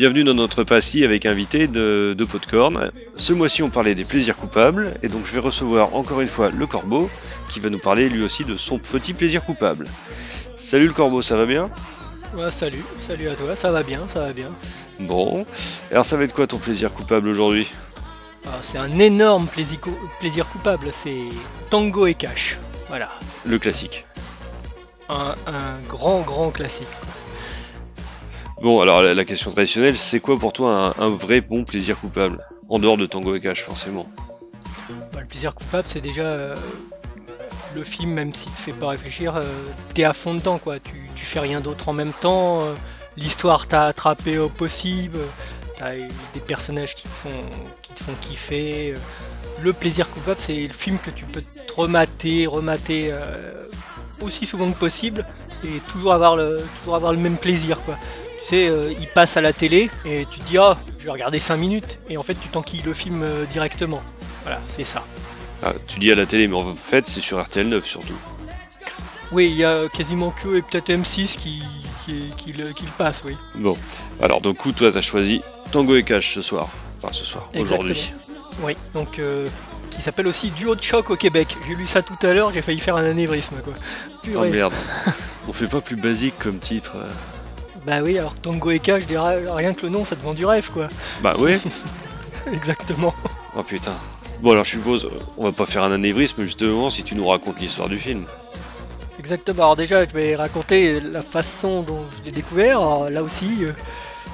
Bienvenue dans notre pastille avec invité de, de Podcorn. Ce mois-ci, on parlait des plaisirs coupables, et donc je vais recevoir encore une fois le Corbeau, qui va nous parler lui aussi de son petit plaisir coupable. Salut le Corbeau, ça va bien? Ouais, salut, salut à toi, ça va bien, ça va bien. Bon, alors ça va être quoi ton plaisir coupable aujourd'hui? Ah, c'est un énorme plaisir, cou- plaisir coupable, c'est Tango et Cash. Voilà, Le classique. un, un grand, grand classique. Bon, alors la, question traditionnelle, c'est quoi pour toi un, vrai bon plaisir coupable? En dehors de Tango et Cash, forcément. Bah, le plaisir coupable, c'est déjà euh, le film, même s'il te fait pas réfléchir, euh, t'es à fond dedans, quoi. Tu, fais rien d'autre en même temps. euh, L'histoire t'a attrapé au possible. T'as eu des personnages qui te font, qui te font kiffer. euh. Le plaisir coupable, c'est le film que tu peux te remater, remater euh, aussi souvent que possible et toujours avoir le, toujours avoir le même plaisir, quoi. Sais, euh, il passe à la télé et tu te dis, ah, je vais regarder 5 minutes, et en fait, tu t'enquilles le film euh, directement. Voilà, c'est ça. Ah, tu dis à la télé, mais en fait, c'est sur RTL 9 surtout. Oui, il y a quasiment que et peut-être M6 qui, qui, qui le, qui le passe, oui. Bon, alors donc coup, toi, t'as choisi Tango et Cash ce soir. Enfin, ce soir, aujourd'hui. Oui, donc euh, qui s'appelle aussi Duo de choc au Québec. J'ai lu ça tout à l'heure, j'ai failli faire un anévrisme, quoi. Oh Purée. merde. On fait pas plus basique comme titre. Bah oui, alors Tango et Cash, rien que le nom, ça te vend du rêve, quoi. Bah ouais. Exactement. Oh putain. Bon alors je suppose, on va pas faire un anévrisme justement si tu nous racontes l'histoire du film. Exactement. Alors déjà, je vais raconter la façon dont je l'ai découvert. Alors, là aussi, euh,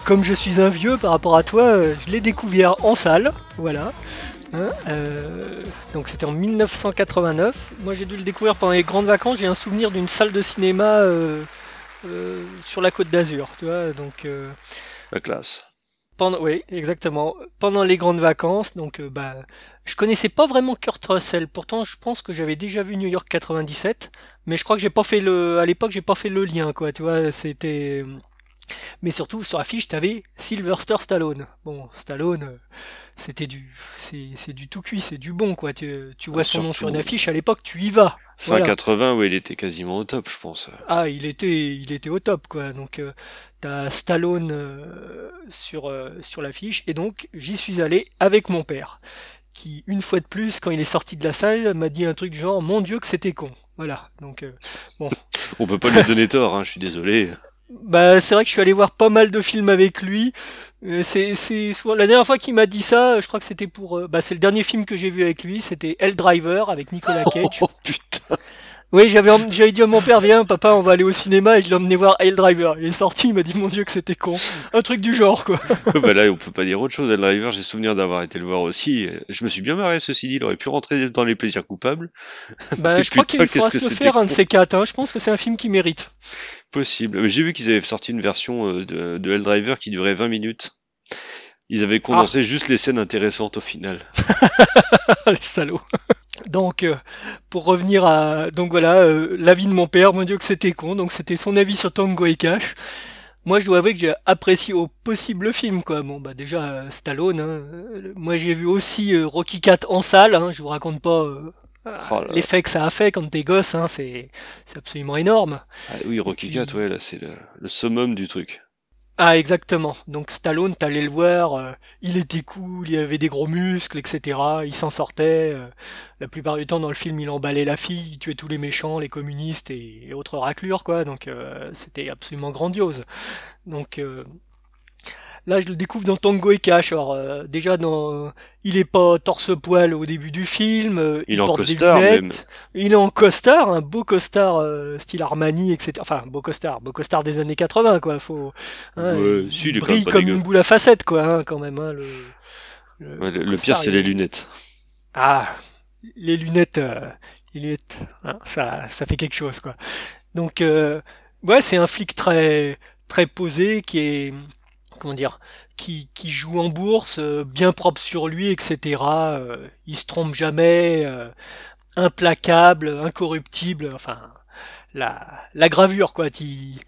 comme je suis un vieux par rapport à toi, euh, je l'ai découvert en salle. Voilà. Hein, euh, donc c'était en 1989. Moi, j'ai dû le découvrir pendant les grandes vacances. J'ai un souvenir d'une salle de cinéma euh, euh, sur la Côte d'Azur. Tu vois, donc. euh, La classe. pendant, oui, exactement. Pendant les grandes vacances, donc euh, bah, je connaissais pas vraiment Kurt Russell. Pourtant, je pense que j'avais déjà vu New York 97, mais je crois que j'ai pas fait le, à l'époque, j'ai pas fait le lien, quoi. Tu vois, c'était. Mais surtout sur l'affiche, t'avais Sylvester Stallone. Bon, Stallone, euh, c'était du, c'est, c'est du tout cuit, c'est du bon, quoi. Tu, tu vois Ah, son nom sur une affiche, à l'époque, tu y vas. Fin Voilà. 80 où il était quasiment au top je pense. Ah, il était, il était au top, quoi. Donc, euh, t'as Stallone euh, sur, euh, sur l'affiche. Et donc, j'y suis allé avec mon père, qui, une fois de plus, quand il est sorti de la salle, m'a dit un truc genre Mon Dieu, que c'était con. Voilà. Donc, euh, On peut pas lui donner tort, hein, je suis désolé. Bah, c'est vrai que je suis allé voir pas mal de films avec lui. Euh, C'est, c'est souvent- la dernière fois qu'il m'a dit ça, je crois que c'était pour, euh, bah, c'est le dernier film que j'ai vu avec lui. C'était Hell Driver avec Nicolas Cage. Oh putain. Oui, j'avais, j'avais dit à mon père, viens, papa, on va aller au cinéma, et je l'ai emmené voir Hell Driver. Il est sorti, il m'a dit, mon dieu, que c'était con. Un truc du genre, quoi. Bah là on peut pas dire autre chose. El Driver, j'ai souvenir d'avoir été le voir aussi. Je me suis bien marré ceci dit, il aurait pu rentrer dans les plaisirs coupables. Bah, je crois qu'il faudra se faire, un de ces quatre, hein. Je pense que c'est un film qui mérite. Possible. Mais j'ai vu qu'ils avaient sorti une version euh, de, de Driver qui durait 20 minutes. Ils avaient condensé juste les scènes intéressantes au final. Les salauds. Donc, euh, pour revenir à, donc voilà, euh, l'avis de mon père, mon dieu, que c'était con. Donc, c'était son avis sur Tango et Cash. Moi, je dois avouer que j'ai apprécié au possible le film, quoi. Bon, bah, déjà, euh, Stallone, hein. Moi, j'ai vu aussi Rocky 4 en salle, hein. Je vous raconte pas, Oh l'effet que ça a fait quand t'es gosse, hein. C'est, c'est absolument énorme. Ah oui, Rocky puis- 4, ouais, là c'est le, le summum du truc. Ah, exactement. Donc Stallone, t'allais le voir, euh, il était cool, il avait des gros muscles, etc. Il s'en sortait. euh, la plupart du temps dans le film, il emballait la fille, il tuait tous les méchants, les communistes et, autres raclures, quoi. Donc euh, c'était absolument grandiose. Donc euh, là, je le découvre dans Tango et Cash. Alors euh, déjà, dans, il est pas torse-poil au début du film. euh, Il est en porte des costard lunettes. même. Il est en costard, un beau costard euh, style Armani, etc. Enfin, beau costard, beau costard des années 80, quoi. Faut, hein, Ouais, il, si, il il brille comme dégueu. une boule à facettes, quoi, hein, quand même. Hein, le, le- Ouais, le, pire, c'est il les lunettes. Ah, les lunettes, euh, les lunettes, hein, ça, ça fait quelque chose, quoi. Donc, euh, ouais, c'est un flic très, très posé, qui est, comment dire, qui, qui joue en bourse, euh, bien propre sur lui, etc. euh, il se trompe jamais, euh, implacable, incorruptible, enfin, la, la gravure, quoi, qui,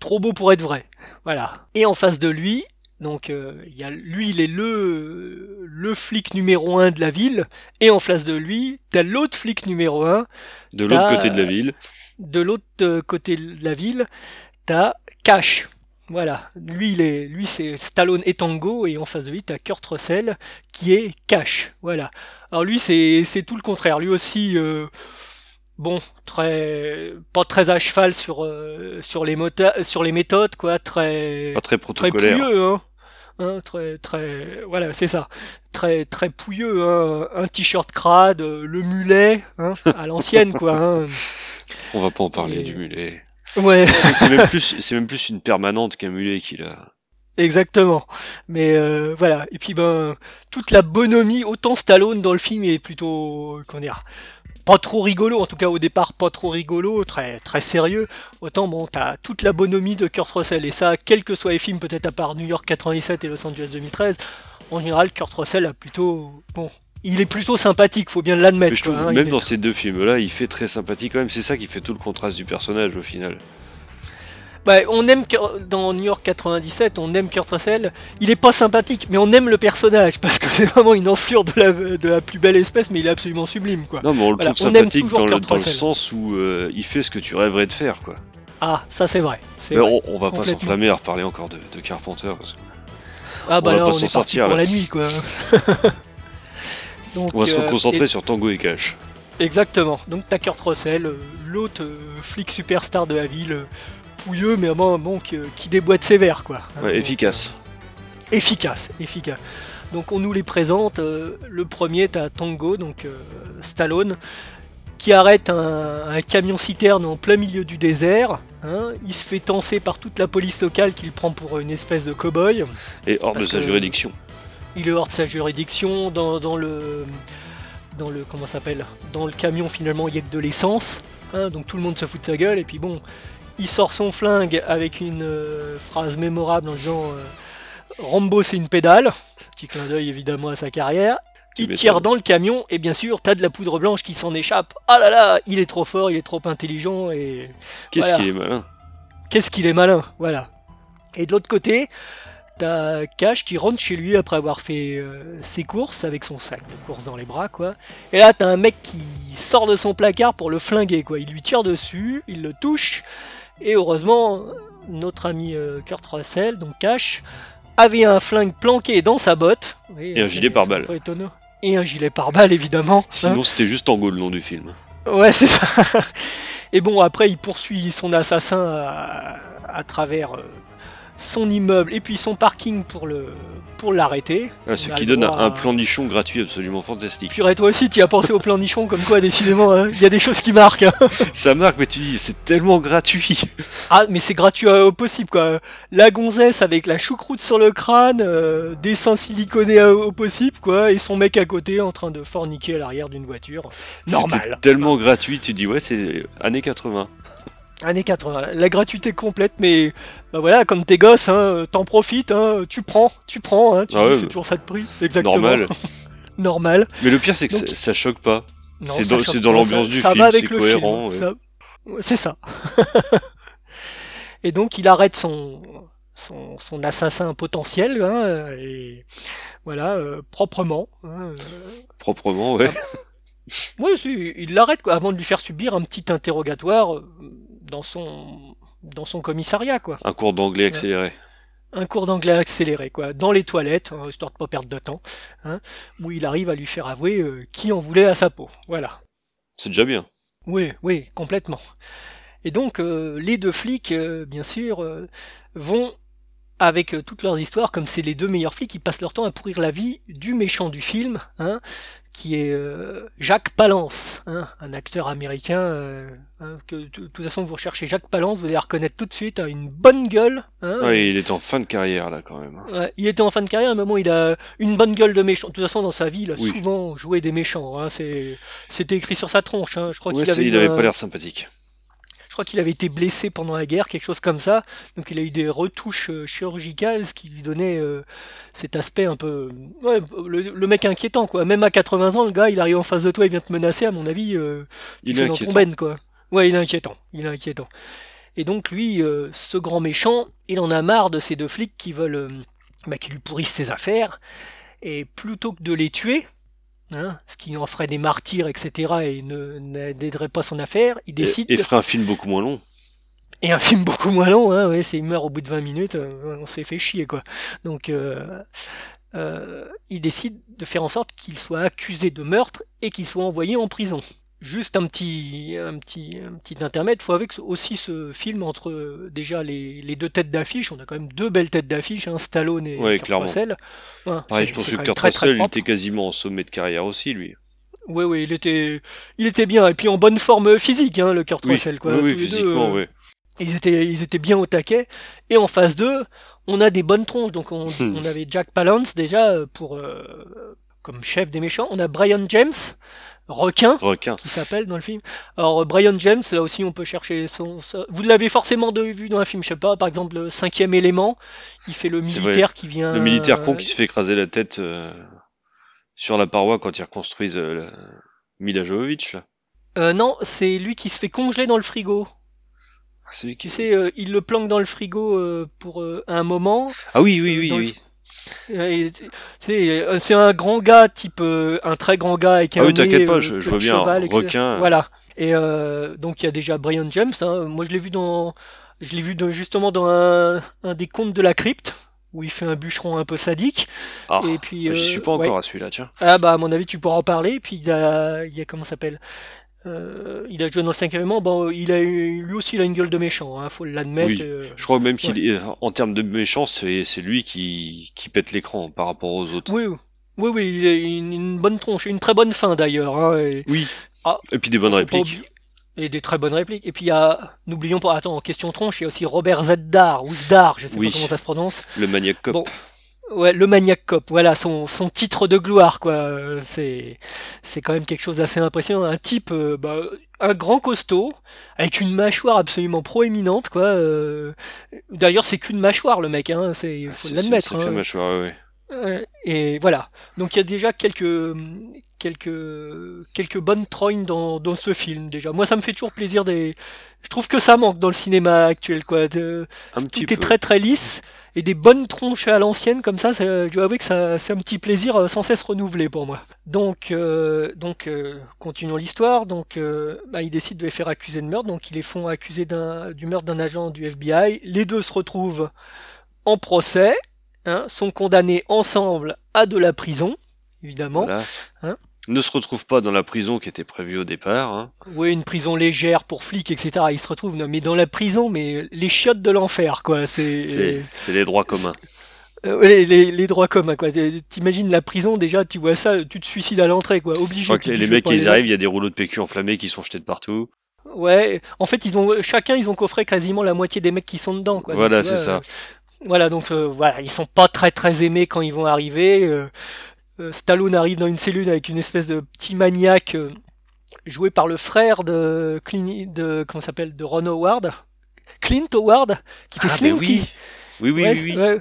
trop beau pour être vrai. Voilà. Et en face de lui, donc il y a, lui, il est le, le flic numéro un de la ville, et en face de lui, t'as l'autre flic numéro un De l'autre côté de la ville. de l'autre côté de la ville, t'as Cash. Voilà, lui il est, lui c'est Stallone et Tango et en face de lui t'as Kurt Russell qui est Cash. Voilà. Alors lui c'est c'est tout le contraire. Lui aussi euh, bon très pas très à cheval sur euh, sur les mota- sur les méthodes quoi. Très Pas très très protocolaire. pouilleux hein. Hein, très très voilà c'est ça. Très très pouilleux hein. Un t-shirt crade, euh, le mulet hein, à l'ancienne quoi. Hein. On va pas en parler Et- du mulet. Ouais. C'est même plus, c'est même plus une permanente qu'un mulet qu'il a. Exactement. Mais euh, voilà. Et puis ben toute la bonhomie, autant Stallone dans le film est plutôt comment dire pas trop rigolo, en tout cas au départ pas trop rigolo, très très sérieux. Autant bon t'as toute la bonhomie de Kurt Russell et ça, quels que soient les films, peut-être à part New York 97 et Los Angeles 2013, en général Kurt Russell a plutôt bon, il est plutôt sympathique, faut bien l'admettre. quoi, hein, même est- dans ces deux films-là, il fait très sympathique quand même. C'est ça qui fait tout le contraste du personnage au final. Bah, on aime Kurt- dans New York 97, on aime Kurt Russell. Il est pas sympathique, mais on aime le personnage parce que c'est vraiment une enflure de la, de la plus belle espèce, mais il est absolument sublime, quoi. Non, mais on le Voilà, trouve sympathique dans, le, dans sens où euh, il fait ce que tu rêverais de faire, quoi. Ah, ça c'est vrai. c'est Mais vrai. on, on va pas s'enflammer à reparler encore de, de Carpenter parce que Ah bah on va là, pas on s'en est parti sortir, pour là. la nuit, quoi. Donc, on va se euh, concentrer et- sur Tango et Cash. Exactement. Donc t'as Kurt Russell, euh, l'autre euh, flic superstar de la ville, pouilleux, mais bon, bon qui, qui déboîte sévère, quoi. Ouais, donc, efficace. efficace, efficace. Donc on nous les présente. euh, le premier, t'as Tango, donc euh, Stallone, qui arrête un, un camion citerne en plein milieu du désert. hein. il se fait tancer par toute la police locale qu'il prend pour une espèce de cow-boy. Et hors de sa que- juridiction. Il est hors de sa juridiction. Dans, dans le dans le comment s'appelle Dans le camion finalement il y a que de l'essence. hein, donc tout le monde se fout de sa gueule et puis bon, il sort son flingue avec une euh, phrase mémorable en disant euh, Rambo c'est une pédale. Petit clin d'œil évidemment à sa carrière. Il tire dans le camion et bien sûr t'as de la poudre blanche qui s'en échappe. Ah là là, il est trop fort, il est trop intelligent et Qu'est-ce voilà. qu'il est malin qu'est-ce qu'il est malin, voilà. Et de l'autre côté, t'as Cash qui rentre chez lui après avoir fait euh, ses courses avec son sac de courses dans les bras, quoi. Et là, t'as un mec qui sort de son placard pour le flinguer, quoi. Il lui tire dessus, il le touche, et heureusement, notre ami euh, Kurt Russell, donc Cash, avait un flingue planqué dans sa botte. Et un gilet pare-balles. Et un gilet pare-balles, évidemment. hein. Sinon, c'était juste Tango le nom du film. Ouais, c'est ça. Et bon, après, il poursuit son assassin à, à travers euh, son immeuble et puis son parking pour le pour l'arrêter. Ah, ce qui donne un, à- plan nichon gratuit absolument fantastique. Purée, toi aussi, tu as pensé au plan nichon, comme quoi, décidément, hein, il y a des choses qui marquent. hein. Ça marque, mais tu dis, c'est tellement gratuit. Ah, mais c'est gratuit euh, au possible, quoi. La gonzesse avec la choucroute sur le crâne, euh, des seins siliconés euh, au possible, quoi, et son mec à côté en train de forniquer à l'arrière d'une voiture. Normal. tellement gratuit, tu dis, ouais, c'est années 80. Années 80, la gratuité complète, mais bah voilà, comme tes gosses, hein, t'en profites, hein, tu prends, tu prends, hein, tu Ah ouais, bah, toujours ça de prix, exactement. Normal. Normal. Mais le pire, c'est que Donc- ça, ça choque pas. C'est dans- l'ambiance ça- du ça film, va avec c'est le cohérent, ouais. C'est ça. et donc il arrête son, son, son assassin potentiel, hein, et voilà, euh, proprement. hein, euh, Proprement, ouais. Ouais, si, il l'arrête avant de lui faire subir un petit interrogatoire euh, dans son, dans son commissariat, quoi. Un cours d'anglais accéléré. un cours d'anglais accéléré, quoi, dans les toilettes, hein, histoire de pas perdre de temps, hein, où il arrive à lui faire avouer euh, qui en voulait à sa peau. Voilà. C'est déjà bien. Oui, oui, complètement. Et donc, euh, les deux flics, euh, bien sûr, euh, vont, avec toutes leurs histoires, comme c'est les deux meilleurs flics, ils passent leur temps à pourrir la vie du méchant du film, hein, qui est euh, Jacques Palance, hein, un acteur américain, euh, hein, que de toute façon vous recherchez Jacques Palance, vous allez reconnaître tout de suite, hein, une bonne gueule. Ouais, il est en fin de carrière, là, quand même. Ouais, il était en fin de carrière, mais bon, il a une bonne gueule de méchant. De toute façon, dans sa vie, il a Oui. souvent joué des méchants. C'est, c'était écrit sur sa tronche. Je crois Ouais, qu'il avait, il avait un- pas l'air sympathique. Je crois qu'il avait été blessé pendant la guerre, quelque chose comme ça. Donc, il a eu des retouches euh, chirurgicales, ce qui lui donnait euh, cet aspect un peu, ouais, le, le mec inquiétant, quoi. Même à 80 ans, le gars, il arrive en face de toi, il vient te menacer. À mon avis, euh, tu Il est dans ton inquiétant. quoi. Ouais, il est inquiétant. Il est inquiétant. Et donc lui, euh, ce grand méchant, il en a marre de ces deux flics qui veulent, euh, bah, qui lui pourrissent ses affaires. Et plutôt que de les tuer, hein, ce qui en ferait des martyrs, etc., et ne n'aiderait pas son affaire, il décide. et ferait un film beaucoup moins long. Et un film beaucoup moins long, hein, ouais, c'est il meurt au bout de 20 minutes, euh, on s'est fait chier quoi. Donc euh, euh, il décide de faire en sorte qu'il soit accusé de meurtre et qu'il soit envoyé en prison. Juste un petit, un petit, un petit intermède. Faut avec aussi ce film entre déjà les, les deux têtes d'affiche. On a quand même deux belles têtes d'affiche, hein, Stallone et Ouais, Kurt. Russell. Ouais, Pareil, c'est- je pense que Kurt Russell, il était quasiment en sommet de carrière aussi, lui. Oui, oui, il était, il était bien. Et puis en bonne forme physique, hein, le Kurt Oui, Russell. Quoi. oui, deux, physiquement, euh, oui. ils étaient, ils étaient bien au taquet. Et en phase 2, on a des bonnes tronches. Donc on, Hmm. on avait Jack Palance déjà euh, pour euh, comme chef des méchants. On a Brian James, requin, Requin. qui s'appelle dans le film. Alors euh, Brian James, là aussi on peut chercher son. Vous l'avez forcément vu dans un film, je sais pas. Par exemple, le cinquième élément, il fait le militaire qui vient. Le militaire con euh, qui se fait écraser la tête euh, sur la paroi quand ils reconstruisent euh, le- Mila Jovovich, euh, non, c'est lui qui se fait congeler dans le frigo. Ah, c'est lui qui... Tu sais, euh, il le planque dans le frigo euh, pour euh, un moment. Ah oui, oui, oui, le- et, c'est un grand gars, type euh, un très grand gars avec Ah un oui, t'inquiète pas, euh, je- vois de bien, cheval, etc. requin. Voilà. Et euh, donc il y a déjà Brian James. hein. Moi, je l'ai vu dans, je l'ai vu dans- justement dans un, un des contes de la crypte où il fait un bûcheron un peu sadique. Ah, et puis, j'y suis pas encore ouais. à celui-là, tiens. Ah bah à mon avis tu pourras en parler. Puis il y a, il y a comment ça s'appelle? Euh, Il a joué dans le cinquième élément. Bon, il a eu- lui aussi il a une gueule de méchant. Hein, faut l'admettre. Oui. euh. Je crois même qu'il est, en termes de méchant, c'est lui qui, qui pète l'écran par rapport aux autres. Oui, oui, oui, il a une, une bonne tronche, une très bonne fin d'ailleurs. Hein, et- Oui. Ah, Et puis des bonnes répliques. Et des très bonnes répliques. Et puis il y a, n'oublions pas, attends, en question tronche, il y a aussi Robert Zeddar, ou Zdar, je sais Oui. pas comment ça se prononce. Le maniac cop. Bon. Ouais, le maniac cop, voilà, son, son titre de gloire, quoi. Euh, C'est, c'est quand même quelque chose d'assez impressionnant. Un type, euh, bah, un grand costaud, avec une mâchoire absolument proéminente, quoi. euh. D'ailleurs, c'est qu'une mâchoire, le mec, hein, c'est, Ah, faut c'est- c'est une l'admettre. sacrée hein. mâchoire. Euh, et voilà. Donc il y a déjà quelques quelques quelques bonnes trognes dans, dans ce film déjà. Moi ça me fait toujours plaisir des je trouve que ça manque dans le cinéma actuel quoi. De- Un tout petit est peu. très très lisse et des bonnes tronches à l'ancienne comme ça, ça- je dois avouer que ça c'est un petit plaisir euh, sans cesse renouvelé pour moi. Donc euh, donc euh, continuons l'histoire. Donc euh, bah, ils décident de les faire accuser de meurtre. Donc ils les font accuser d'un du meurtre d'un agent du FBI. Les deux se retrouvent en procès hein, sont condamnés ensemble à de la prison, évidemment. Voilà. Hein ne se retrouve pas dans la prison qui était prévue au départ. Hein. Oui, une prison légère pour flics, etc. Ils se retrouvent, non, mais dans la prison, mais les chiottes de l'enfer, quoi. C'est les droits communs. Euh, les, les droits communs, quoi. T'imagines la prison, déjà, tu vois ça, tu te suicides à l'entrée, quoi. Je Obligé. crois que tu les, mecs, ils arrivent, il y a des rouleaux de PQ enflammés qui sont jetés de partout. Ouais. En fait, ils ont chacun, ils ont coffré quasiment la moitié des mecs qui sont dedans, quoi. Voilà, c'est ça. euh, Voilà, donc euh, voilà, ils sont pas très très aimés quand ils vont arriver. euh, Stallone arrive dans une cellule avec une espèce de petit maniaque euh, joué par le frère de Clint, de comment s'appelle, de Ron Howard, Clint Howard, qui fait Ah, mais Slinky. oui. Oui, oui, Ouais, oui, ouais.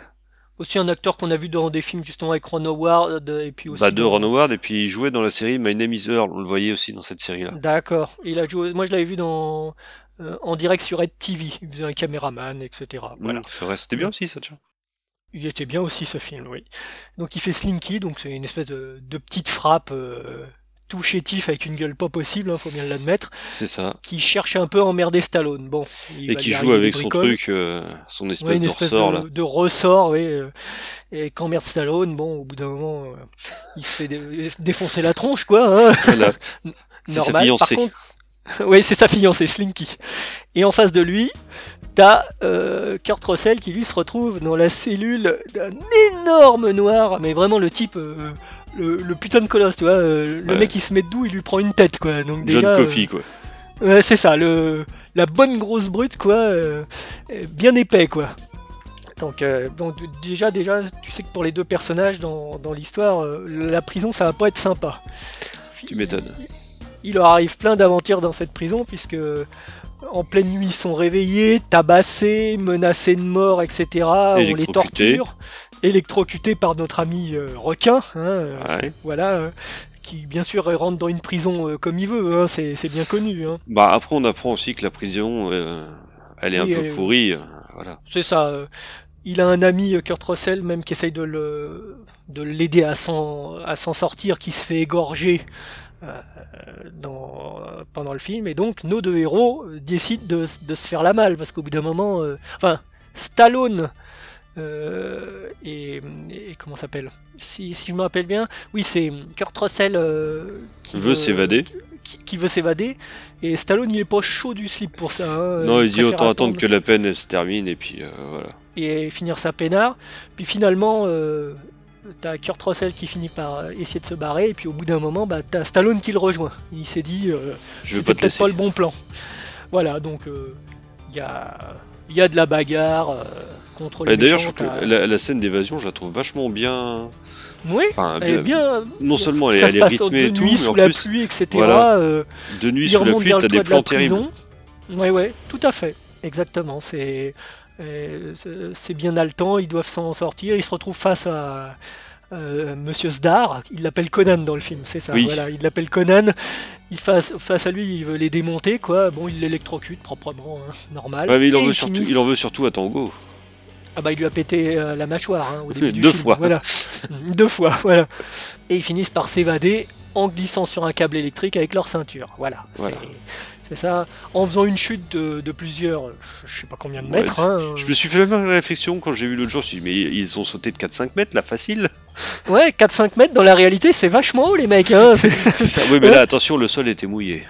Aussi un acteur qu'on a vu dans des films justement avec Ron Howard et puis aussi Bah, de dans- Ron Howard, et puis il jouait dans la série My Name is Earl. On le voyait aussi dans cette série-là. D'accord. Il a joué. Moi, je l'avais vu dans euh, en direct sur Red TV. Il faisait un caméraman, etc. Voilà. Mm, c'est vrai, c'était bien aussi ça, tiens. Il était bien aussi ce film, oui. Donc il fait Slinky, donc c'est une espèce de, de petite frappe euh, tout chétif avec une gueule pas possible, hein, faut bien l'admettre, C'est ça. qui cherche un peu à emmerder Stallone. Bon, il Et va qui joue avec son truc, euh, son espèce Ouais, une de espèce ressort de, là. de ressort, oui. euh, et qu'emmerde Stallone, bon, au bout d'un moment, euh, il se fait dé- défoncer la tronche, quoi. Hein, Voilà. C'est sa normal. fiancée. Par contre, oui, c'est sa fiancée, Slinky. Et en face de lui, t'as euh, Kurt Russell qui lui se retrouve dans la cellule d'un énorme noir, mais vraiment le type, euh, le, le putain de colosse, tu vois. euh, le Ouais. mec il se met debout, il lui prend une tête, quoi. Donc John déjà, Coffey, quoi. ouais, c'est ça, le, la bonne grosse brute, quoi, bien épais, quoi. Donc, euh, donc déjà, déjà, tu sais que pour les deux personnages dans, dans l'histoire, la prison, ça va pas être sympa. Tu m'étonnes. Il leur arrive plein d'aventures dans cette prison, puisque en pleine nuit, ils sont réveillés, tabassés, menacés de mort, etc. On les torture, électrocutés par notre ami euh, requin, hein, euh, Ouais. voilà, euh, qui bien sûr rentre dans une prison comme il veut, hein, c'est bien connu. Hein. Bah après on apprend aussi que la prison, elle est un peu pourrie. voilà. C'est ça. Il a un ami, Kurt Russell, même qui essaye de le de l'aider à s'en à s'en sortir, qui se fait égorger dans, pendant le film, et donc nos deux héros décident de, de se faire la malle, parce qu'au bout d'un moment, enfin, Stallone euh, et, et, comment s'appelle? Si, si, je me rappelle bien, oui, c'est Kurt Russell euh, qui veut s'évader. Qui, veut s'évader. Et Stallone, il est pas chaud du slip pour ça. Hein. non, il, dit autant attendre que la peine elle se termine et puis euh, voilà. Et finir sa peinard. Puis finalement, euh, t'as Kurt Russell qui finit par essayer de se barrer. Et puis au bout d'un moment, bah, t'as Stallone qui le rejoint. Il s'est dit, je vais peut-être pas le bon plan. Voilà, donc il y a, y, a, de la bagarre contre les D'ailleurs, la, scène d'évasion, je la trouve vachement bien. Oui, elle est bien. Non seulement elle, est rythmée et tout, mais sous la pluie, etc. Euh, de nuit sous la pluie, t'as des plans terribles. Ouais, ouais, tout à fait. Exactement. C'est euh, c'est bien haletant. Ils doivent s'en sortir. Ils se retrouvent face à euh, Monsieur Zdar, il l'appelle Conan dans le film, c'est ça. Voilà, il l'appelle Conan. Il face, face à lui, il veut les démonter, quoi. Bon, il l'électrocute proprement, hein, normal. Ouais, mais il en, veut surtout, il en veut surtout à Tango. Ah bah il lui a pété euh, la mâchoire hein, au début du Deux film. fois. Voilà. Deux fois, voilà. Et ils finissent par s'évader en glissant sur un câble électrique avec leur ceinture. Voilà. C'est ça. En faisant une chute de, plusieurs, je sais pas combien de mètres. Hein. Je me suis fait la même réflexion quand j'ai vu l'autre jour. Je me suis dit, mais ils ont sauté de 4-5 mètres là, facile. Ouais, 4-5 mètres dans la réalité, c'est vachement haut les mecs. Hein. c'est ça. Oui, mais là, attention, le sol était mouillé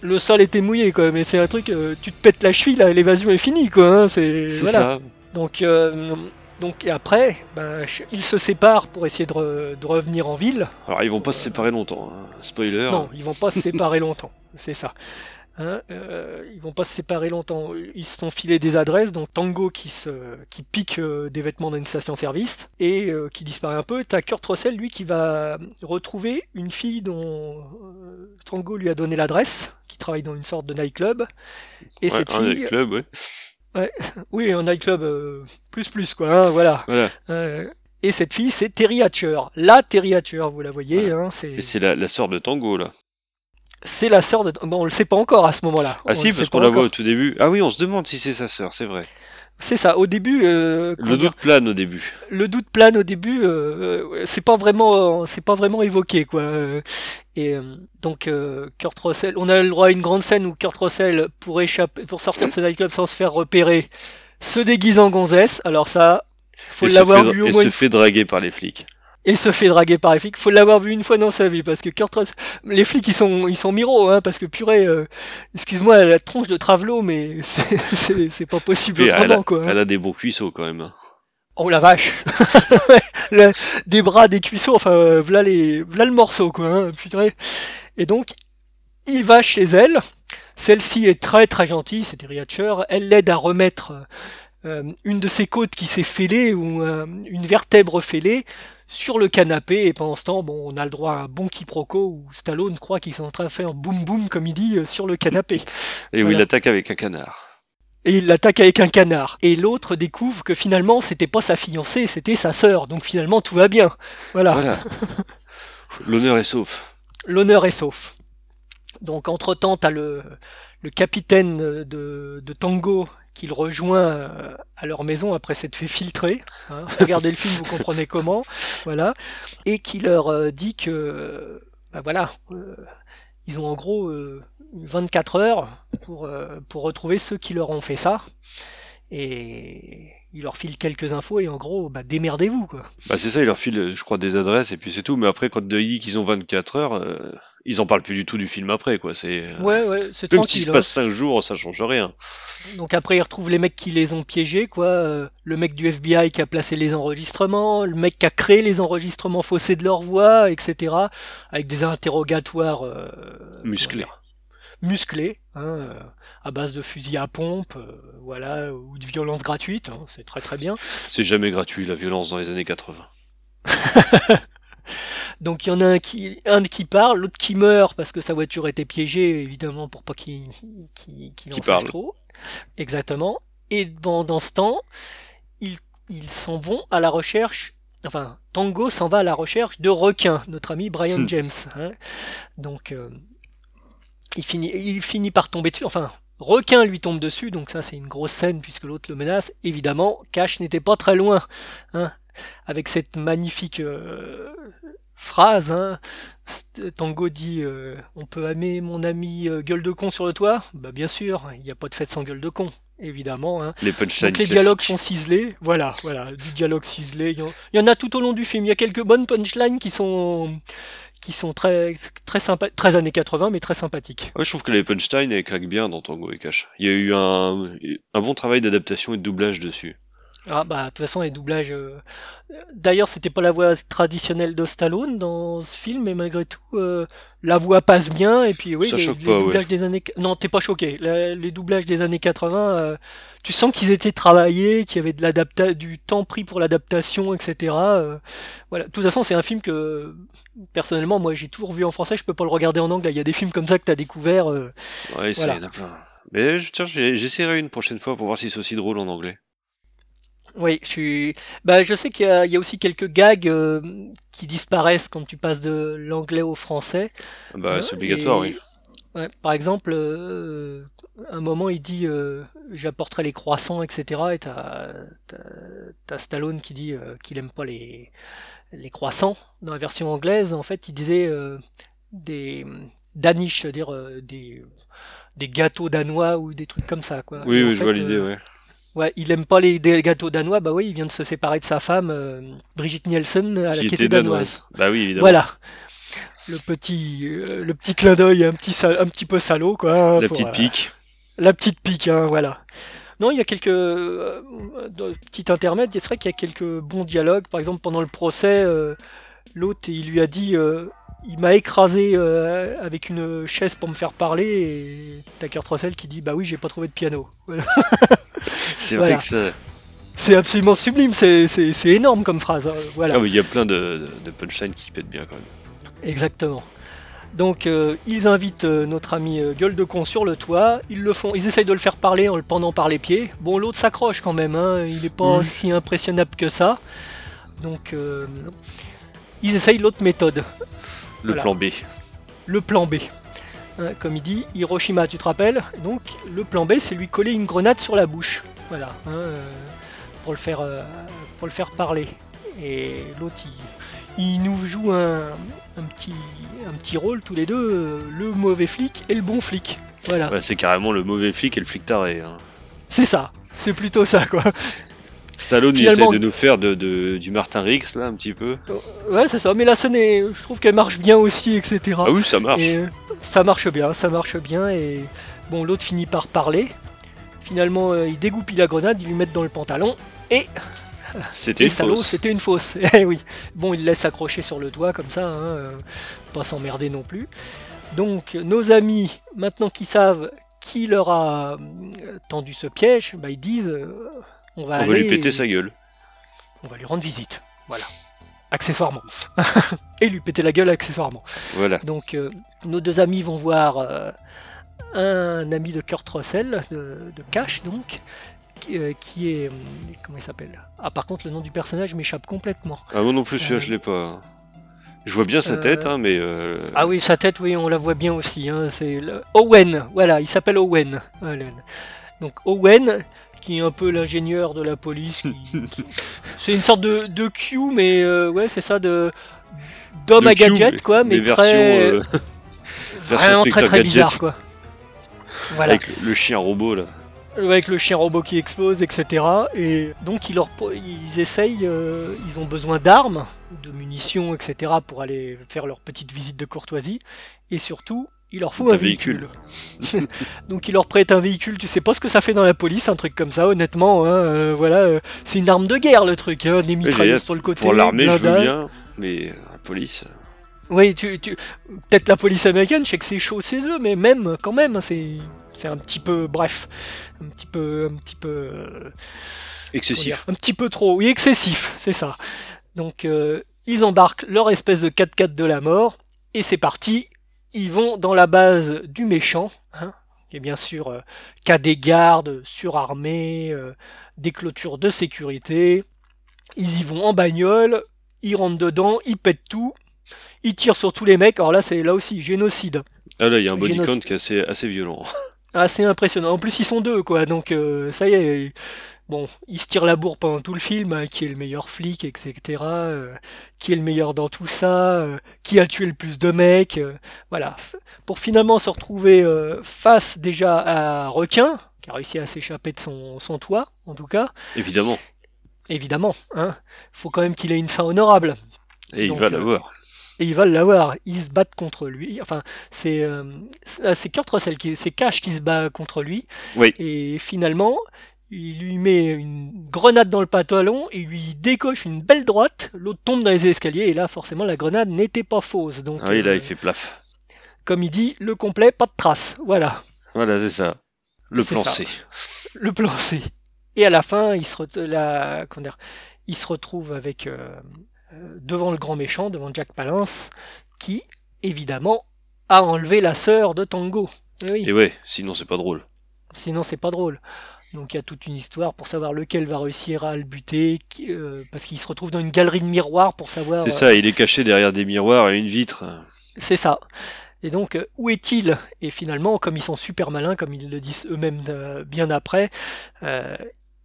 le sol était mouillé quoi mais c'est un truc euh, tu te pètes la cheville l'évasion est finie quoi hein, c'est ça donc, euh, donc après, ben, ils se séparent pour essayer de, revenir en ville. Alors ils vont pas se séparer longtemps, hein. spoiler. Non, ils vont pas se séparer longtemps, c'est ça. Hein, euh, ils vont pas se séparer longtemps. Ils se sont filés des adresses, donc Tango qui se, qui pique euh, des vêtements d'une station-service et qui disparaît un peu. T'as Kurt Russell lui qui va retrouver une fille dont Tango lui a donné l'adresse, qui travaille dans une sorte de nightclub. Et cette fille, nightclub, ouais. Oui, un nightclub euh, plus plus quoi, hein, voilà. Euh, et cette fille, c'est Terry Hatcher. La Terry Hatcher, vous la voyez. Hein, c'est... Et c'est la, la sœur de Tango là. C'est la sœur de. Bon, on le sait pas encore à ce moment-là. Ah si, parce qu'on la voit au tout début. Ah oui, on se demande si c'est sa sœur, c'est vrai. C'est ça. Au début, euh, le doute plane au début. Le doute plane au début. Euh, c'est pas vraiment, c'est pas vraiment évoqué quoi. Et euh, donc Kurt Russell, on a le droit à une grande scène où Kurt Russell pour échapper, pour sortir de ce nightclub sans se faire repérer, se déguise en gonzesse. Alors ça, faut l'avoir vu au moins. Et se fait draguer par les flics et se fait draguer par les flics. Faut l'avoir vu une fois dans sa vie parce que Kurt Russell, les flics ils sont ils sont miro hein parce que purée, euh, excuse-moi la tronche de Travelo mais c'est pas possible autrement elle a, quoi. Hein. Elle a des beaux cuisseaux quand même. Oh la vache Des bras, des cuisseaux, enfin euh, voilà les voilà le morceau quoi. Hein, putain. Et donc il va chez elle. Celle-ci est très très gentille, c'est Hatcher. Elle l'aide à remettre euh, une de ses côtes qui s'est fêlée ou une vertèbre fêlée sur le canapé et pendant ce temps bon on a le droit à un bon quiproquo où Stallone croit qu'ils sont en train de faire boum boum comme il dit euh, sur le canapé. Et où il attaque avec un canard. Et il l'attaque avec un canard. Et l'autre découvre que finalement c'était pas sa fiancée, c'était sa sœur. Donc finalement tout va bien. Voilà. voilà. L'honneur est sauf. L'honneur est sauf. Donc entre temps t'as le le capitaine de, de Tango qui le rejoint euh, à leur maison après s'être fait filtrer. Hein. Regardez le film, vous comprenez comment. Voilà. Et qui leur euh, dit que, bah voilà, euh, ils ont en gros 24 heures pour, pour retrouver ceux qui leur ont fait ça. Et il leur file quelques infos et en gros, bah, démerdez-vous quoi. Bah c'est ça, il leur file, je crois, des adresses et puis c'est tout. Mais après, quand ils disent qu'ils ont 24 heures, ils en parlent plus du tout du film après, quoi. C'est euh, ouais, ouais, c'est même s'il se passe 5 hein. jours, ça change rien. Donc après, ils retrouvent les mecs qui les ont piégés, quoi. Euh, le mec du FBI qui a placé les enregistrements, le mec qui a créé les enregistrements faussés de leur voix, etc. Avec des interrogatoires euh, musclés. Musclés, hein, à base de fusils à pompe, voilà, ou de violence gratuite. Hein, c'est très très bien. C'est jamais gratuit la violence dans les années 80. Donc il y en a un qui, un qui parle, l'autre qui meurt parce que sa voiture était piégée, évidemment, pour pas qu'il en sache trop. Exactement. Et pendant ce temps, ils, ils s'en vont à la recherche. Enfin, Tango s'en va à la recherche de requins, notre ami Brian James. Hein. Donc, euh, il, finit, il finit par tomber dessus. Enfin, requin lui tombe dessus, donc ça c'est une grosse scène puisque l'autre le menace. Évidemment, Cash n'était pas très loin, hein, avec cette magnifique euh, phrase. Hein. Tango dit euh, On peut aimer mon ami euh, gueule de con sur le toit? Bah bien sûr, il n'y a pas de fête sans gueule de con, évidemment. Hein. Les punchlines Donc les dialogues sont ciselés, voilà, voilà, du dialogue ciselé. Il y en- il y en a tout au long du film. Il y a quelques bonnes punchlines qui sont qui sont très très sympa, très années 80, mais très sympathiques. Ouais, je trouve que les punchlines claquent bien dans Tango et Cash. Il y a eu un, un bon travail d'adaptation et de doublage dessus. Ah bah de toute façon les doublages. euh, D'ailleurs c'était pas la voix traditionnelle de Stallone dans ce film, mais malgré tout euh, la voix passe bien et puis oui Ça les, choque les pas, ouais. doublages des années. Non t'es pas choqué. La- les doublages des années 80, euh, tu sens qu'ils étaient travaillés, qu'il y avait de l'adapta du temps pris pour l'adaptation, etc. euh, voilà. De toute façon c'est un film que personnellement moi j'ai toujours vu en français, je peux pas le regarder en anglais. Il y a des films comme ça que t'as découvert. euh, Ouais, ça, Voilà. il y en a plein. Mais je- tiens, j'ai- j'essaierai une prochaine fois pour voir si c'est aussi drôle en anglais. Oui, je suis. Bah, je sais qu'il y a, il y a aussi quelques gags euh, qui disparaissent quand tu passes de l'anglais au français. Ah Bah, hein, c'est obligatoire, et- oui. ouais, par exemple, euh, un moment il dit euh, j'apporterai les croissants, etc. Et t'as, t'as, t'as Stallone qui dit euh, qu'il aime pas les, les croissants. Dans la version anglaise, en fait, il disait euh, des danish, c'est-à-dire euh, des, des gâteaux danois ou des trucs comme ça, quoi. Oui, Et en oui, je vois l'idée, euh, ouais. Ouais, il aime pas les gâteaux danois, bah oui, il vient de se séparer de sa femme, euh, Brigitte Nielsen, à la Qui était était danoise. danoise. Bah oui, évidemment. Voilà. Le petit, euh, le petit clin d'œil un petit, un petit peu salaud, quoi. La pour, petite euh, pique. la petite pique, hein, voilà. Non, il y a quelques petits intermèdes. C'est vrai qu'il y a quelques bons dialogues. Par exemple, pendant le procès, l'autre, il lui a dit Il m'a écrasé euh, avec une chaise pour me faire parler. Et t'as Kurt Russell qui dit Bah oui, j'ai pas trouvé de piano. Voilà. C'est vrai voilà. que ça. C'est absolument sublime, c'est c'est- c'est énorme comme phrase. hein, Voilà. Ah oui, il y a plein de, de, punchlines qui pètent bien quand même. Exactement. Donc euh, ils invitent euh, notre ami euh, gueule de con sur le toit, ils le font, ils essayent de le faire parler en le pendant par les pieds. Bon l'autre s'accroche quand même, hein, il n'est pas Oui. si impressionnable que ça. Donc euh, ils essayent l'autre méthode, Le Voilà. plan B. le plan B. Hein, comme il dit, Hiroshima, tu te rappelles? Donc le plan B c'est lui coller une grenade sur la bouche. Voilà. hein, euh, pour le faire euh, pour le faire parler. Et l'autre il, il nous joue un, un petit un petit rôle tous les deux, euh, le mauvais flic et le bon flic. Voilà. Ouais, c'est carrément le mauvais flic et le flic taré. hein. C'est ça. C'est plutôt ça quoi. Stallone, il Finalement- essaie de nous faire de, de- du Martin Rix, là, un petit peu. Ouais c'est ça. Mais la scène est, je trouve qu'elle marche bien aussi, etc. Ah oui, ça marche. Et ça marche bien, ça marche bien. Et bon, l'autre finit par parler. Finalement, euh, il dégoupille la grenade, il lui met dans le pantalon. Et C'était une salauds, fausse. c'était une fausse. Eh oui. Bon, il laisse accrocher sur le doigt comme ça, hein, euh, pas s'emmerder non plus. Donc, nos amis, maintenant qu'ils savent qui leur a euh, tendu ce piège, bah, ils disent euh, on va On aller, va lui péter sa gueule. on va lui rendre visite. Voilà. Accessoirement. Et lui péter la gueule accessoirement. Voilà. Donc nos deux amis vont voir un ami de Kurt Russell, de, de Cash donc, qui, euh, qui est... hum, Comment il s'appelle? Ah par contre le nom du personnage m'échappe complètement. Ah, moi non plus, celui-là, Euh, je l'ai pas. Je vois bien sa euh, tête, hein, mais. euh, Ah oui, sa tête, oui, on la voit bien aussi. hein, c'est le- Owen, voilà, il s'appelle Owen. Donc Owen, qui est un peu l'ingénieur de la police. qui- c'est une sorte de, de Q, mais euh, ouais, c'est ça, de d'homme à gadget, quoi, mais, version, très, euh, version vraiment très très Gadget. bizarre, quoi. Voilà. Avec le, chien robot, là. avec le chien robot qui explose, etc. Et donc ils, leur, ils essayent, euh, ils ont besoin d'armes, de munitions, etc. pour aller faire leur petite visite de courtoisie. Et surtout, il leur faut un véhicule. donc ils leur prêtent un véhicule, tu sais pas ce que ça fait dans la police, un truc comme ça, honnêtement. hein, euh, voilà, euh, c'est une arme de guerre le truc, hein, des mitrailleuses sur le côté. Pour l'armée, je veux bien, mais la police. Oui, tu, tu... peut-être la police américaine, je sais que c'est chaud chez eux, mais même, quand même, c'est, c'est un petit peu, bref, un petit peu, un petit peu, euh, Excessif. un petit peu trop, oui, excessif, c'est ça. Donc, euh, ils embarquent leur espèce de 4x4 de la mort, et c'est parti. Ils vont dans la base du méchant, hein, qui est bien sûr euh, qu'à des gardes surarmés, euh, des clôtures de sécurité. Ils y vont en bagnole, ils rentrent dedans, ils pètent tout, ils tirent sur tous les mecs. Alors là, c'est là aussi génocide. Ah là, il y a un body Génocide. count qui est assez, assez violent. Assez impressionnant. En plus, ils sont deux, quoi. Donc, euh, ça y est, bon, il se tire la bourre pendant tout le film, hein, qui est le meilleur flic, etc. euh, qui est le meilleur dans tout ça, euh, qui a tué le plus de mecs, voilà. Pour finalement se retrouver face déjà à Requin, qui a réussi à s'échapper de son, son toit, en tout cas. Évidemment. Évidemment, hein. Faut quand même qu'il ait une fin honorable. Et il va l'avoir. Et ils veulent l'avoir. Ils se battent contre lui. Enfin, c'est euh, c'est Kurt Russell, qui, c'est Cash qui se bat contre lui. Oui. Et finalement, il lui met une grenade dans le pantalon et il lui décoche une belle droite. L'autre tombe dans les escaliers et là, forcément, la grenade n'était pas fausse. Donc, Ah oui, là, euh, il fait plaf. comme il dit, le complet, pas de trace. Voilà, Voilà, c'est ça. Le plan ça. C. le plan C. Et à la fin, il se, la- dire, il se retrouve avec euh, devant le grand méchant, devant Jack Palance, qui évidemment a enlevé la sœur de Tango. Eh oui. Et ouais, sinon c'est pas drôle. Sinon, c'est pas drôle. Donc, il y a toute une histoire pour savoir lequel va réussir à le buter, qui- euh, parce qu'il se retrouve dans une galerie de miroirs pour savoir. C'est euh, ça, il est caché derrière des miroirs et une vitre. C'est ça. Et donc, euh, où est-il? Et finalement, comme ils sont super malins, comme ils le disent eux-mêmes euh, bien après, euh,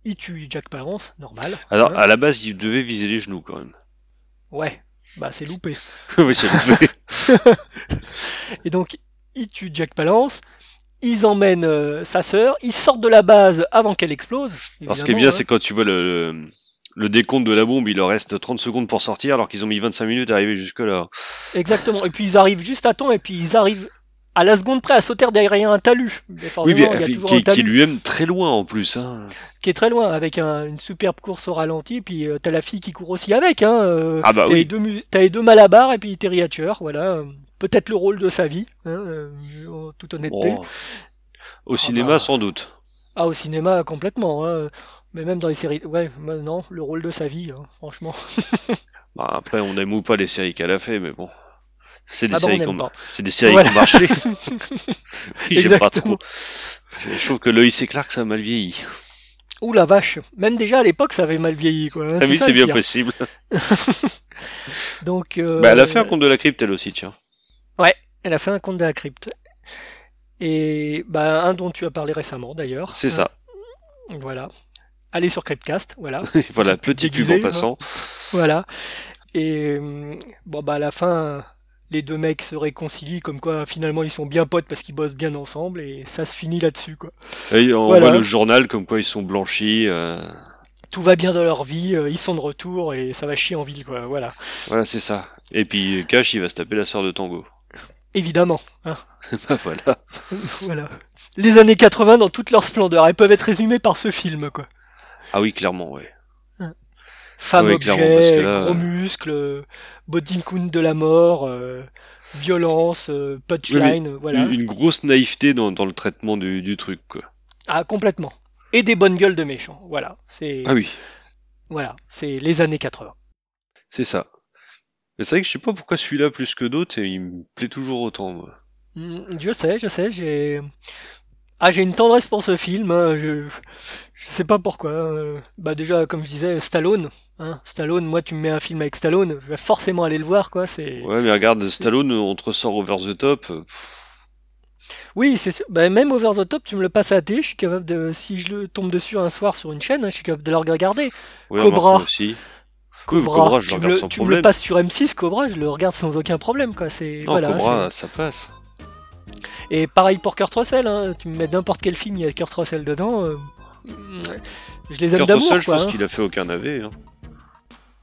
ils tuent Jack Palance, normal. Alors, hein? à la base, il devait viser les genoux quand même. Ouais, bah c'est loupé. oui, c'est fait. Et donc, ils tuent Jack Palance, ils emmènent euh, sa sœur, ils sortent de la base avant qu'elle explose. Alors, ce qui est bien, hein. c'est quand tu vois le, le, le décompte de la bombe, il leur reste 30 secondes pour sortir, alors qu'ils ont mis 25 minutes à arriver jusque-là. Exactement. Et puis ils arrivent juste à temps, et puis ils arrivent à la seconde près à sauter derrière un talus. Oui, bien, il y a qui, toujours qui- un qui talus lui aime très loin en plus. Hein. qui est très loin, avec un- une superbe course au ralenti, puis euh, t'as la fille qui court aussi avec. Hein, euh, Ah bah t'as, les oui. deux, mu- t'as les deux malabars, et puis Terry Hatcher, voilà. euh, Peut-être le rôle de sa vie, hein, euh, en toute honnêteté. Bon, au cinéma, bah. sans doute. Ah, au cinéma, complètement. hein. Mais même dans les séries. Ouais, non, le rôle de sa vie, hein, franchement. Bah, après, on aime ou pas les séries qu'elle a fait, mais bon. C'est des, Ah séries c'est des séries Voilà. qui ont marché. oui, j'aime pas trop. Je trouve que Loïs et Clark, ça a mal vieilli. Ouh la vache. Même déjà à l'époque, ça avait mal vieilli, quoi. Ah oui, c'est bien pire. possible. Donc, euh, Bah, elle a fait un conte de la crypte, elle aussi, tiens. elle a fait un conte de la crypte. Et bah, un dont tu as parlé récemment, d'ailleurs. C'est ça. Voilà. Allez sur Cryptcast, voilà. voilà, petit pub en passant. Voilà. Et euh, bon bah à la fin, les deux mecs se réconcilient comme quoi finalement ils sont bien potes parce qu'ils bossent bien ensemble et ça se finit là-dessus quoi. Et on Voilà. voit le journal comme quoi ils sont blanchis. euh, Tout va bien dans leur vie, euh, ils sont de retour et ça va chier en ville quoi. Voilà. Voilà, c'est ça. Et puis Cash, il va se taper la sœur de Tango. Évidemment. hein. bah voilà. voilà. Les années 80 dans toute leur splendeur, elles peuvent être résumées par ce film quoi. Ah oui, clairement, ouais. Femme Ouais, objet, là, gros euh, muscles, body count de la mort, euh, violence, euh, punchline, voilà. Une, une grosse naïveté dans, dans le traitement du, du truc, quoi. Ah complètement. Et des bonnes gueules de méchants. Voilà. C'est Ah oui, voilà, c'est les années 80. c'est ça. Mais c'est vrai que je sais pas pourquoi celui-là plus que d'autres, et il me plaît toujours autant, moi. Hmm, Je sais, je sais, j'ai ah j'ai une tendresse pour ce film. hein, Je je sais pas pourquoi. euh, Bah déjà comme je disais, Stallone. Hein, Stallone. Moi tu me mets un film avec Stallone, je vais forcément aller le voir quoi. C'est Ouais, mais regarde, Stallone, on te ressort over the top. euh, oui c'est sûr. Bah, même Over the Top, tu me le passes à la télé, je suis capable de si je le tombe dessus un soir sur une chaîne, hein, je suis capable de le regarder. Cobra. aussi. Oui, Cobra, Cobra, je le tu, me regarde le, sans tu me le passes sur M6, Cobra, je le regarde sans aucun problème quoi. C'est voilà. Cobra, ça passe. Et pareil pour Kurt Russell, hein, tu me mets n'importe quel film, il y a Kurt Russell dedans. euh, Je les aime Kurt Russell, je pense hein. qu'il a fait aucun navet. Hein.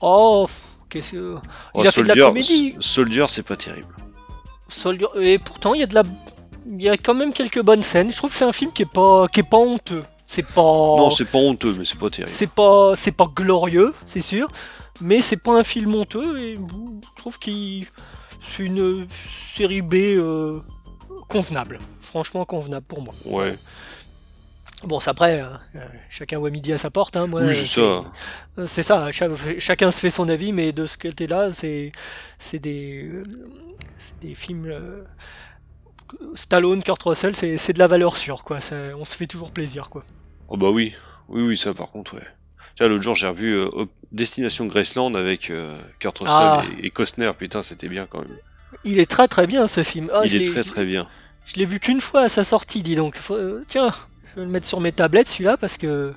Oh, qu'est-ce que. Oh, Il a fait de la Soldier, comédie. Soldier, c'est pas terrible. Soldier- Et pourtant, il y a de la. Il y a quand même quelques bonnes scènes. Je trouve que c'est un film qui est pas, qui est pas honteux. C'est pas. Non, c'est pas honteux, mais c'est pas terrible. c'est pas, c'est pas glorieux, c'est sûr. Mais c'est pas un film honteux. Et je trouve qu'il. C'est une série B euh, convenable. Franchement convenable pour moi. Ouais, Bon, c'est après, hein, euh, chacun voit midi à sa porte. Hein, moi, oui, euh, c'est ça. Euh, C'est ça, cha- chacun se fait son avis, mais de ce côté-là, c'est c'est des, euh, c'est des films. euh, Stallone, Kurt Russell, c'est de la valeur sûre, quoi. on se fait toujours plaisir, quoi. Oh bah oui, oui, oui, ça par contre, ouais. L'autre jour, j'ai revu euh, Destination Graceland avec euh, Kurt Russell Ah. et, et Costner. Putain, c'était bien quand même. Il est très très bien ce film. Ah, Il est très très bien. Je l'ai vu qu'une fois à sa sortie, dis donc. Faut- euh, tiens, je vais le mettre sur mes tablettes celui-là parce que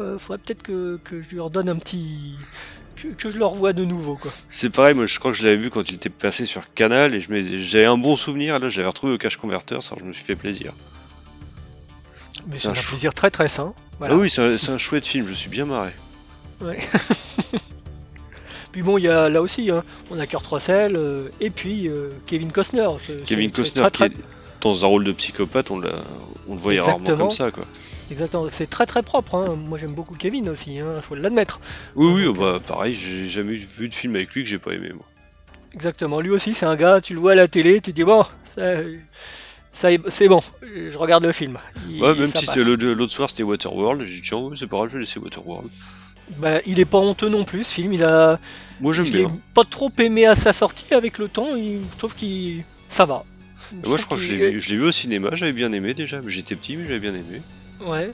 euh, faudrait peut-être que, que je lui redonne un petit. Que, que je le revoie de nouveau, quoi. C'est pareil, moi je crois que je l'avais vu quand il était passé sur Canal et j'avais un bon souvenir. Là, j'avais retrouvé au Cache Converter, ça je me suis fait plaisir. Mais C'est un un chou- plaisir très très sain. Voilà. Ah oui, c'est un, chouette film, je suis bien marré. Ouais. puis bon, il y a là aussi, hein, on a Kurt Russell euh, et puis euh, Kevin Costner. Kevin Costner très, qui très- est dans un rôle de psychopathe, on, on le voyait rarement comme ça quoi. Exactement, c'est très très propre. hein. Moi j'aime beaucoup Kevin aussi, il faut l'admettre. Oui, oui, Donc, bah pareil, j'ai jamais vu de film avec lui que j'ai pas aimé moi. Exactement, lui aussi c'est un gars, tu le vois à la télé, tu te dis bon, ça, ça est- c'est bon, je regarde le film. Il- Ouais, même si l'autre soir c'était Waterworld, j'ai dit tiens, c'est pas grave, je vais laisser Waterworld. Bah, il est pas honteux non plus ce film, il a. Moi j'aime bien. pas trop aimé à sa sortie avec le temps, il- je trouve qu'il. ça va. Moi je crois que je l'ai vu, au cinéma, j'avais bien aimé déjà, j'étais petit mais j'avais bien aimé. Ouais.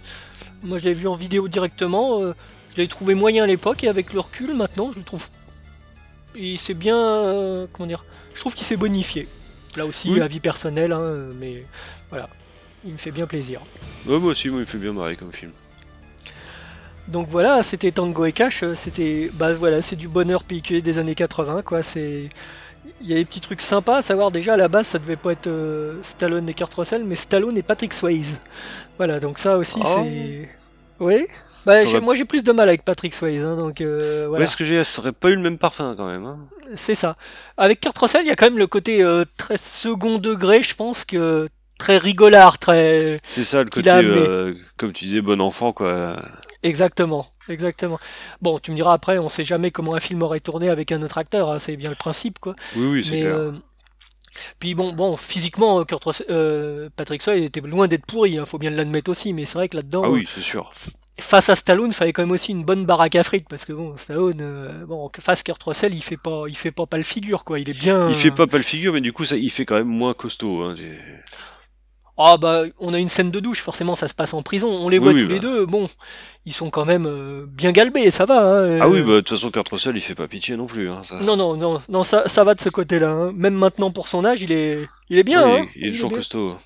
Moi, je l'ai vu en vidéo directement. euh, je l'ai trouvé moyen à l'époque et avec le recul, maintenant, je le trouve. Il s'est bien. euh, comment dire Je trouve qu'il s'est bonifié. Là aussi, Oui. avis personnel, hein, euh, mais voilà. Il me fait bien plaisir. Ouais, moi aussi, moi il me fait bien marrer comme film. Donc voilà, c'était Tango et Cash. euh, C'était. Bah voilà, c'est du bonheur piqué des années 80, quoi. C'est. Il y a des petits trucs sympas à savoir déjà à la base ça devait pas être euh, Stallone et Kurt Russell mais Stallone et Patrick Swayze. Voilà donc ça aussi Oh. c'est. Oui bah, Moi j'ai plus de mal avec Patrick Swayze hein, donc euh, voilà. Ouais, ce que j'ai, ça aurait pas eu le même parfum quand même. Hein. C'est ça. Avec Kurt Russell, il y a quand même le côté euh, très second degré, je pense que très rigolard, très C'est ça le côté, euh, comme tu disais, bon enfant quoi. exactement, exactement. Bon, tu me diras après, on sait jamais comment un film aurait tourné avec un autre acteur, hein, c'est bien le principe quoi. Oui, oui, c'est clair. euh, puis bon, bon, physiquement, euh, Kurt Russell, euh, Patrick Swayze était loin d'être pourri, hein, faut bien l'admettre aussi. Mais c'est vrai que là-dedans, Ah oui, c'est sûr. face à Stallone, il fallait quand même aussi une bonne baraque à frites parce que bon, Stallone, euh, bon, face Kurt Russell, il fait pas, il fait pas pas le figure quoi. Il est bien. Il fait pas pas le figure, mais du coup, ça, il fait quand même moins costaud. Hein. Ah bah on a une scène de douche, forcément ça se passe en prison, on les Oui, voit oui, tous les bah. deux, bon, ils sont quand même euh, bien galbés, ça va. hein, Ah oui, euh, bah de toute façon, Kurt Russell, il fait pas pitié non plus. Hein, ça. Non non non non ça, ça va de ce côté-là. hein. Même maintenant pour son âge, il est il est bien. Hein. il est toujours costaud.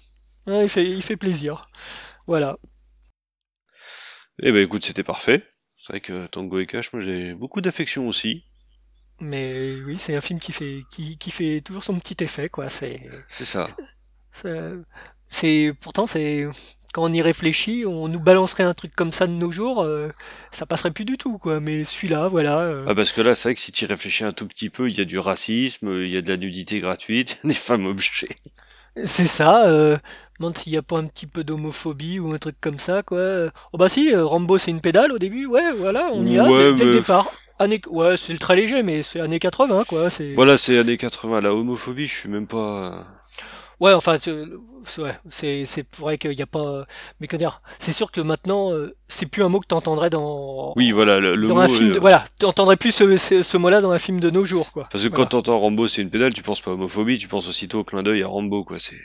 Ouais, il fait il fait plaisir. Voilà. Eh ben écoute, c'était parfait. C'est vrai que Tango et Cash, moi j'ai beaucoup d'affection aussi. Mais oui, c'est un film qui fait qui, qui fait toujours son petit effet quoi. C'est C'est ça. C'est- pourtant c'est quand on y réfléchit, on nous balancerait un truc comme ça de nos jours, euh, ça passerait plus du tout quoi. Mais celui-là, voilà. euh, Ah parce que là, c'est vrai que si tu y réfléchis un tout petit peu, il y a du racisme, il y a de la nudité gratuite, des femmes objets. C'est ça, euh, demande s'il n'y a pas un petit peu d'homophobie ou un truc comme ça, quoi. Oh bah si, euh, Rambo c'est une pédale au début, ouais, voilà, on y a dès, le départ. Année... Ouais, c'est le très léger, mais c'est années 80, quoi. C'est... Voilà, c'est années 80. La homophobie, je suis même pas. Ouais, enfin, tu- c'est ouais, c'est, c'est vrai qu'il n'y a pas... Mais comment dire, c'est sûr que maintenant, euh, c'est plus un mot que tu entendrais dans... Oui, voilà, le, le dans mot. un film... de- euh, Voilà, tu entendrais plus ce, ce, ce mot-là dans un film de nos jours, quoi. Parce que Voilà. quand t'entends Rambo, c'est une pédale, tu penses pas homophobie, tu penses aussitôt au clin d'œil à Rambo, quoi. C'est.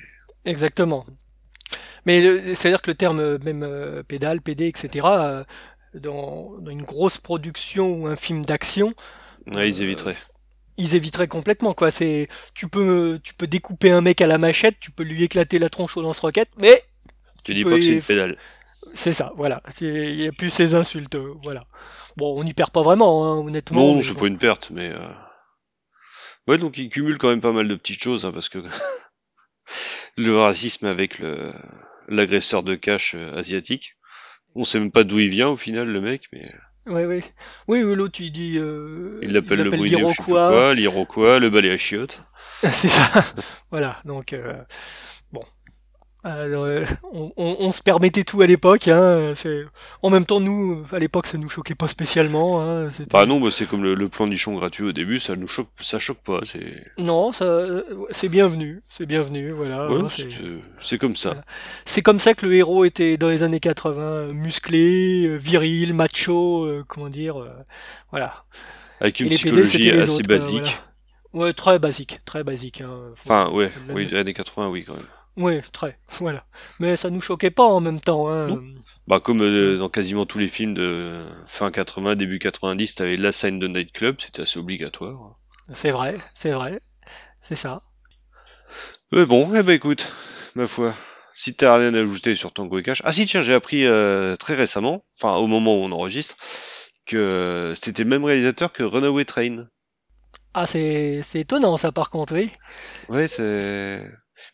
Exactement. Mais le- c'est-à-dire que le terme euh, même pédale, PD, etc., dans, dans une grosse production ou un film d'action, Ouais, ils éviteraient. Ils éviteraient complètement quoi. C'est tu peux tu peux découper un mec à la machette, tu peux lui éclater la tronche au lance-roquette, mais Tu dis pas que c'est une pédale. c'est ça, voilà. Il n'y a plus ces insultes, euh, voilà. Bon, on n'y perd pas vraiment, hein, honnêtement. Non, c'est bon. pas une perte, mais. euh, Ouais, donc ils cumulent quand même pas mal de petites choses, hein, parce que le racisme avec le l'agresseur de cash euh, asiatique. On sait même pas d'où il vient au final, le mec, mais Ouais, ouais. Oui, oui, l'autre il dit. euh, il l'appelle le bruit l'Iroquois. je sais plus quoi, l'iroquois, le balai à chiottes. C'est ça. voilà, donc euh, bon. Alors, euh, on, on- on se permettait tout à l'époque. Hein, c'est... En même temps, nous, à l'époque, ça nous choquait pas spécialement. Hein, Bah non, bah c'est comme le, le plan nichon gratuit au début, ça nous choque, ça choque pas, c'est. Non, ça, euh, c'est bienvenu. C'est bienvenu, voilà. Ouais, hein, c'est comme ça. Voilà. c'est comme ça que le héros était dans les années 80, euh, musclé, euh, viril, macho, euh, comment dire, euh, voilà. Avec une PD, psychologie assez autres, basique. voilà. Ouais, très basique, très basique. Hein, Enfin, ouais, oui, années 80, oui, quand même. Ouais, très, voilà. Mais ça nous choquait pas en même temps. Hein. Bah, comme euh, dans quasiment tous les films de fin 80, début 90, t'avais la scène de nightclub, c'était assez obligatoire. C'est vrai, c'est vrai, c'est ça. Mais bon, eh ben écoute, ma foi, si t'as rien à ajouter sur Tango et Cash. Ah si, tiens, j'ai appris euh, très récemment, enfin au moment où on enregistre, que c'était le même réalisateur que Runaway Train. Ah, c'est c'est étonnant ça par contre, oui. Ouais, c'est...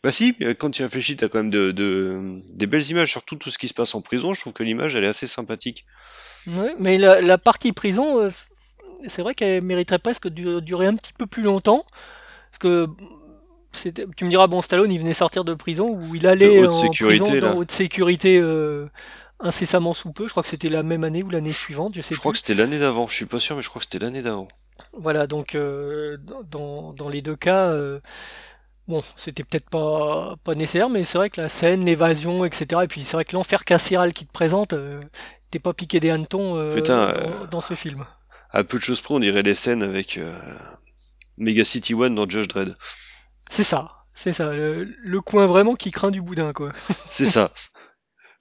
Bah si, euh, quand tu réfléchis, t'as quand même de, de- des belles images, surtout tout ce qui se passe en prison. Je trouve que l'image, elle est assez sympathique. Ouais, mais la, la partie prison, euh, c'est vrai qu'elle mériterait presque de durer un petit peu plus longtemps. Parce que c'était- tu me diras, bon, Stallone, il venait sortir de prison où il De allait haute en prison sécurité, dans là. haute sécurité euh, incessamment sous peu. Je crois que c'était la même année ou l'année suivante, je sais Je crois plus. que c'était l'année d'avant, je suis pas sûr, mais je crois que c'était l'année d'avant. Voilà, donc euh, dans, dans les deux cas, euh, bon, c'était peut-être pas, pas nécessaire, mais c'est vrai que la scène, l'évasion, etc. Et puis c'est vrai que l'enfer carcéral qui te présente, euh, t'es pas piqué des hannetons euh, Putain, euh, dans, dans ce film. à peu de choses près, on dirait les scènes avec Mega City One dans Judge Dredd. C'est ça, c'est ça, le, le coin vraiment qui craint du boudin, quoi. C'est ça.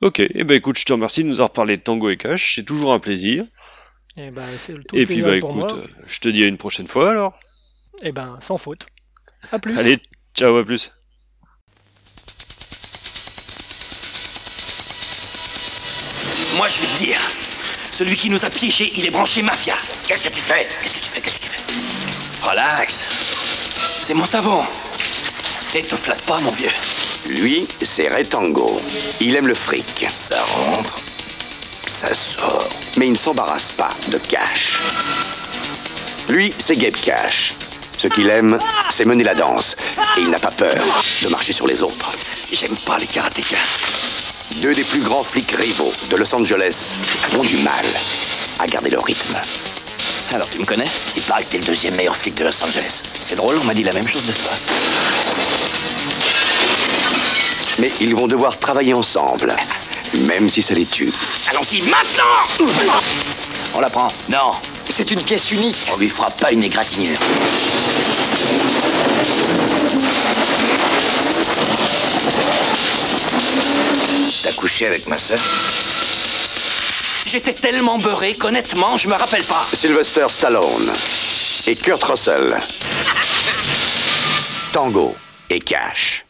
Ok, et ben écoute, je te remercie de nous avoir parlé de Tango et Cash, c'est toujours un plaisir. Et ben, c'est le tout Et puis bah écoute, moi. je te dis à une prochaine fois alors. Et ben, sans faute. À plus. Allez, ciao, à plus. Moi, je vais te dire. Celui qui nous a piégés, il est branché mafia. Qu'est-ce que tu fais? Qu'est-ce que tu fais? Qu'est-ce que tu fais? Relax. C'est mon savon. Et te flatte pas, mon vieux. Lui, c'est Retango. Il aime le fric. Ça rentre. Ça sort. Mais il ne s'embarrasse pas de Cash. Lui, c'est Gabe Cash. Ce qu'il aime, c'est mener la danse. Et il n'a pas peur de marcher sur les autres. J'aime pas les karatékas. Deux des plus grands flics rivaux de Los Angeles ont du mal à garder le rythme. Alors, tu me connais? Il paraît que t'es le deuxième meilleur flic de Los Angeles. C'est drôle, on m'a dit la même chose de toi. Mais ils vont devoir travailler ensemble, même si ça les tue. Allons-y maintenant On la prend. Non. C'est une pièce unique. On lui fera pas une égratignure. T'as couché avec ma sœur J'étais tellement beurré qu'honnêtement, je me rappelle pas. Sylvester Stallone et Kurt Russell. Tango et Cash.